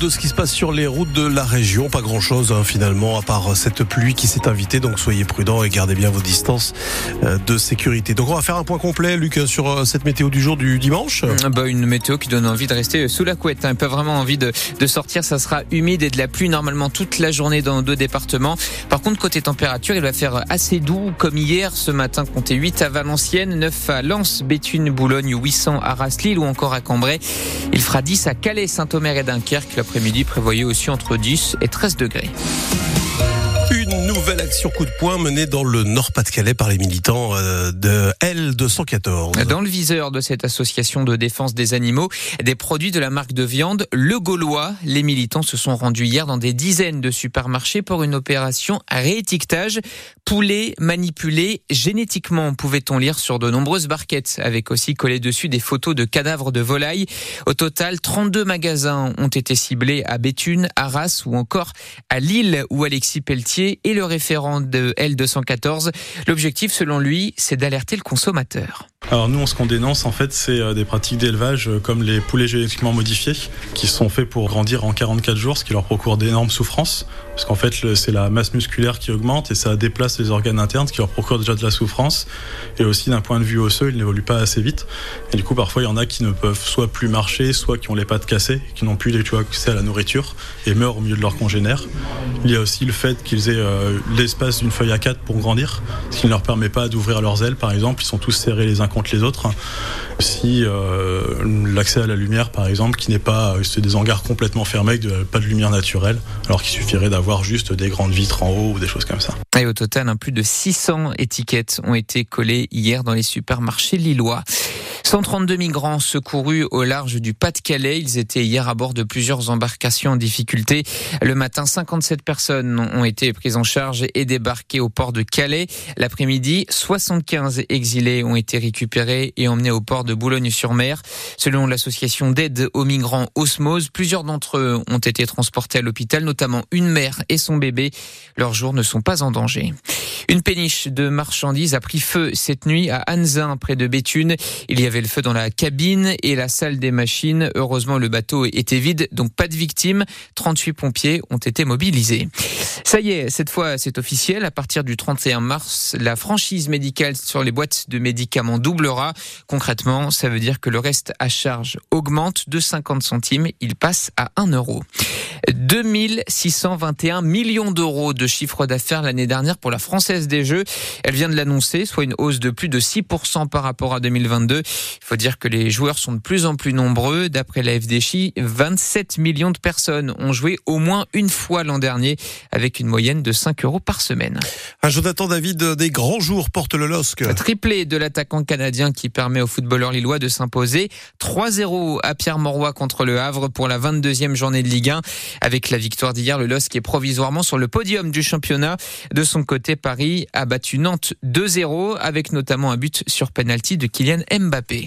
de ce qui se passe sur les routes de la région. Pas grand chose hein, finalement, à part cette pluie qui s'est invitée. Donc soyez prudents et gardez bien vos distances euh, de sécurité. Donc on va faire un point complet, Luc, sur euh, cette météo du jour du dimanche. Bah, une météo qui donne envie de rester sous la couette. Hein. Pas vraiment envie de, de sortir. Ça sera humide et de la pluie normalement toute la journée dans nos deux départements. Par contre, côté température, il va faire assez doux comme hier. Ce matin, comptez 8 à Valenciennes, 9 à Lens, Béthune, Boulogne, 800 à Raslil ou encore à Cambrai. Il fera 10 à Calais, Saint-Omer et Dunkerque. L'après-midi prévoyait aussi entre 10 et 13 degrés. Nouvelle action coup de poing menée dans le Nord-Pas-de-Calais par les militants euh, de L214. Dans le viseur de cette association de défense des animaux, des produits de la marque de viande Le Gaulois. Les militants se sont rendus hier dans des dizaines de supermarchés pour une opération réétiquetage. Poulet manipulé génétiquement, pouvait-on lire sur de nombreuses barquettes, avec aussi collé dessus des photos de cadavres de volailles. Au total, 32 magasins ont été ciblés à Béthune, Arras ou encore à Lille, où Alexis Pelletier et le référent de L214. L'objectif, selon lui, c'est d'alerter le consommateur. Alors nous, ce qu'on dénonce, en fait, c'est euh, des pratiques d'élevage euh, comme les poulets génétiquement modifiés, qui sont faits pour grandir en 44 jours, ce qui leur procure d'énormes souffrances, parce qu'en fait, c'est la masse musculaire qui augmente et ça déplace les organes internes, ce qui leur procure déjà de la souffrance. Et aussi, d'un point de vue osseux, ils n'évoluent pas assez vite. Et du coup, parfois, il y en a qui ne peuvent soit plus marcher, soit qui ont les pattes cassées, qui n'ont plus tu vois, accès à la nourriture et meurent au milieu de leurs congénères. Il y a aussi le fait qu'ils aient euh, l'espace d'une feuille à 4 pour grandir, ce qui ne leur permet pas d'ouvrir leurs ailes, par exemple. Ils sont tous serrés les uns contre les autres. Aussi, euh, l'accès à la lumière, par exemple, qui n'est pas, c'est des hangars complètement fermés, pas de lumière naturelle, alors qu'il suffirait d'avoir juste des grandes vitres en haut ou des choses comme ça. Et au total, un plus de 600 étiquettes ont été collées hier dans les supermarchés lillois. 132 migrants secourus au large du Pas-de-Calais. Ils étaient hier à bord de plusieurs embarcations en difficulté. Le matin, 57 personnes ont été prises en charge et débarquées au port de Calais. L'après-midi, 75 exilés ont été récupérés et emmenés au port de Boulogne-sur-Mer. Selon l'association d'aide aux migrants Osmose, plusieurs d'entre eux ont été transportés à l'hôpital, notamment une mère et son bébé. Leurs jours ne sont pas en danger. Une péniche de marchandises a pris feu cette nuit à Anzin, près de Béthune. Il y avait le feu dans la cabine et la salle des machines. Heureusement, le bateau était vide, donc pas de victimes. 38 pompiers ont été mobilisés. Ça y est, cette fois, c'est officiel. À partir du 31 mars, la franchise médicale sur les boîtes de médicaments doublera. Concrètement, ça veut dire que le reste à charge augmente de 50 centimes. Il passe à 1 euro. 2621 millions d'euros de chiffre d'affaires l'année dernière pour la Française des Jeux. Elle vient de l'annoncer, soit une hausse de plus de 6% par rapport à 2022. Il faut dire que les joueurs sont de plus en plus nombreux. D'après la FDJ, 27 millions de personnes ont joué au moins une fois l'an dernier, avec une moyenne de 5 euros par semaine. Un Jonathan David des grands jours porte le LOSC. Triplé de l'attaquant canadien qui permet au footballeur lillois de s'imposer 3-0 à Pierre Mauroy contre le Havre pour la 22e journée de Ligue 1. Avec la victoire d'hier, le LOSC est provisoirement sur le podium du championnat. De son côté, Paris a battu Nantes 2-0 avec notamment un but sur penalty de Kylian Mbappé.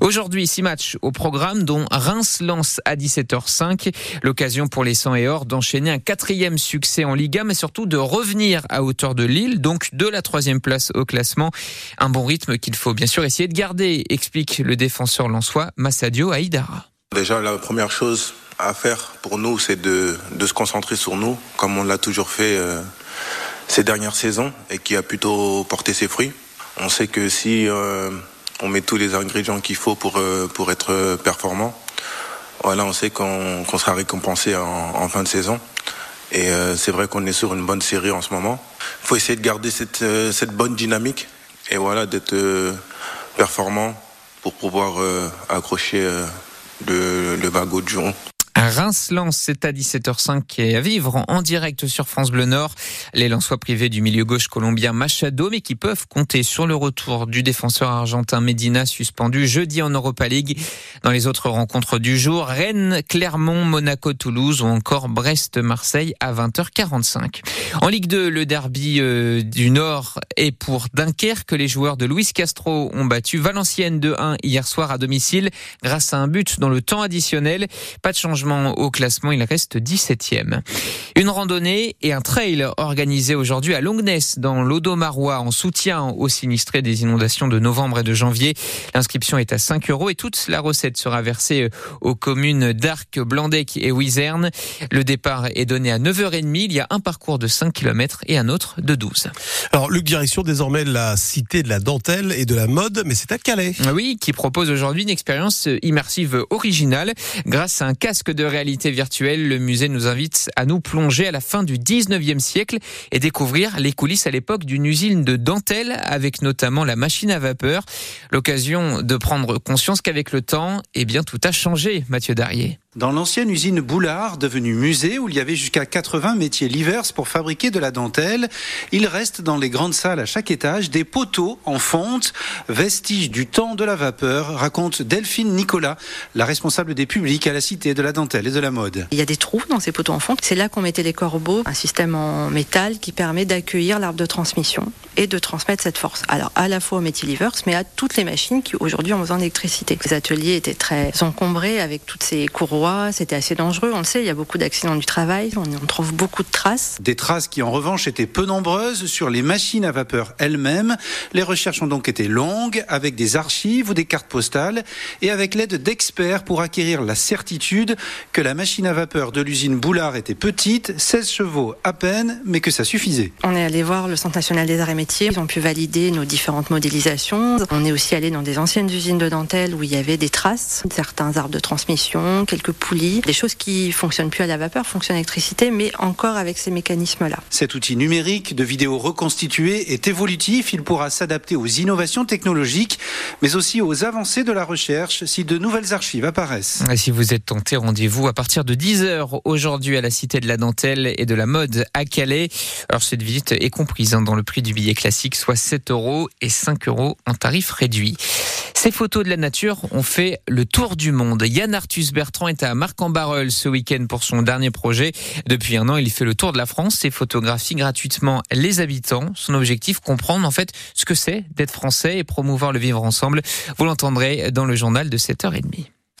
Aujourd'hui, six matchs au programme, dont Reims lance à 17h05. L'occasion pour les 100 et or d'enchaîner un quatrième succès en Liga, mais surtout de revenir à hauteur de Lille, donc de la troisième place au classement. Un bon rythme qu'il faut bien sûr essayer de garder, explique le défenseur lançois Massadio Aïdara. Déjà, la première chose à faire pour nous, c'est de, de, se concentrer sur nous, comme on l'a toujours fait euh, ces dernières saisons et qui a plutôt porté ses fruits. On sait que si euh, on met tous les ingrédients qu'il faut pour, euh, pour être performant, voilà, on sait qu'on qu sera récompensé en, fin de saison. Et euh, c'est vrai qu'on est sur une bonne série en ce moment. Il faut essayer de garder cette, euh, cette bonne dynamique et voilà, d'être performant pour pouvoir accrocher le, le wagon de jour. Reims-Lens, c'est à 17h05 et à vivre en direct sur France Bleu Nord. Les Lensois privés du milieu gauche colombien Machado, mais qui peuvent compter sur le retour du défenseur argentin Medina suspendu jeudi en Europa League. Dans les autres rencontres du jour, Rennes, Clermont, Monaco, Toulouse ou encore Brest-Marseille à 20h45. En Ligue 2, le derby euh, du Nord est pour Dunkerque. Les joueurs de Luis Castro ont battu Valenciennes 2-1 hier soir à domicile grâce à un but dans le temps additionnel. Pas de changement au classement, il reste 17e. Une randonnée et un trail organisé aujourd'hui à Longness dans l'Odomarois en soutien aux sinistrés des inondations de novembre et de janvier. L'inscription est à 5 euros et toute la recette sera versée aux communes d'Arc, Blandec et Wizerne. Le départ est donné à 9h30. Il y a un parcours de 5 km et un autre de 12. Alors, Luc Direction, désormais la cité de la dentelle et de la mode, mais c'est à Calais. Oui, qui propose aujourd'hui une expérience immersive originale. Grâce à un casque de réalité virtuelle, le musée nous invite à nous plonger à la fin du 19e siècle et découvrir les coulisses à l'époque d'une usine de dentelle avec notamment la machine à vapeur. L'occasion de prendre conscience qu'avec le temps, eh bien, tout a changé, Mathieu Darrier. Dans l'ancienne usine Boulard, devenue musée, où il y avait jusqu'à 80 métiers livers pour fabriquer de la dentelle, il reste dans les grandes salles à chaque étage des poteaux en fonte, vestiges du temps de la vapeur, raconte Delphine Nicolas, la responsable des publics à la Cité de la dentelle et de la mode. Il y a des trous dans ces poteaux en fonte. C'est là qu'on mettait les corbeaux, un système en métal qui permet d'accueillir l'arbre de transmission et de transmettre cette force. Alors à la fois aux métiers livers, mais à toutes les machines qui aujourd'hui ont besoin d'électricité. Les ateliers étaient très encombrés avec toutes ces courroies c'était assez dangereux, on le sait, il y a beaucoup d'accidents du travail, on trouve beaucoup de traces. Des traces qui en revanche étaient peu nombreuses sur les machines à vapeur elles-mêmes. Les recherches ont donc été longues, avec des archives ou des cartes postales, et avec l'aide d'experts pour acquérir la certitude que la machine à vapeur de l'usine Boulard était petite, 16 chevaux à peine, mais que ça suffisait. On est allé voir le Centre national des arts et métiers, ils ont pu valider nos différentes modélisations. On est aussi allé dans des anciennes usines de dentelle où il y avait des traces, certains arbres de transmission, quelques poulies, des choses qui fonctionnent plus à la vapeur, fonctionnent à l'électricité, mais encore avec ces mécanismes-là. Cet outil numérique de vidéo reconstituée est évolutif. Il pourra s'adapter aux innovations technologiques, mais aussi aux avancées de la recherche si de nouvelles archives apparaissent. Et si vous êtes tenté, rendez-vous à partir de 10h aujourd'hui à la Cité de la Dentelle et de la Mode à Calais. Alors cette visite est comprise hein, dans le prix du billet classique, soit 7 euros et 5 euros en tarif réduit. Ces photos de la nature ont fait le tour du monde. Yann Arthus Bertrand est à Marc-en-Barœul ce week-end pour son dernier projet. Depuis un an, il fait le tour de la France et photographie gratuitement les habitants. Son objectif, comprendre en fait ce que c'est d'être français et promouvoir le vivre ensemble. Vous l'entendrez dans le journal de 7h30.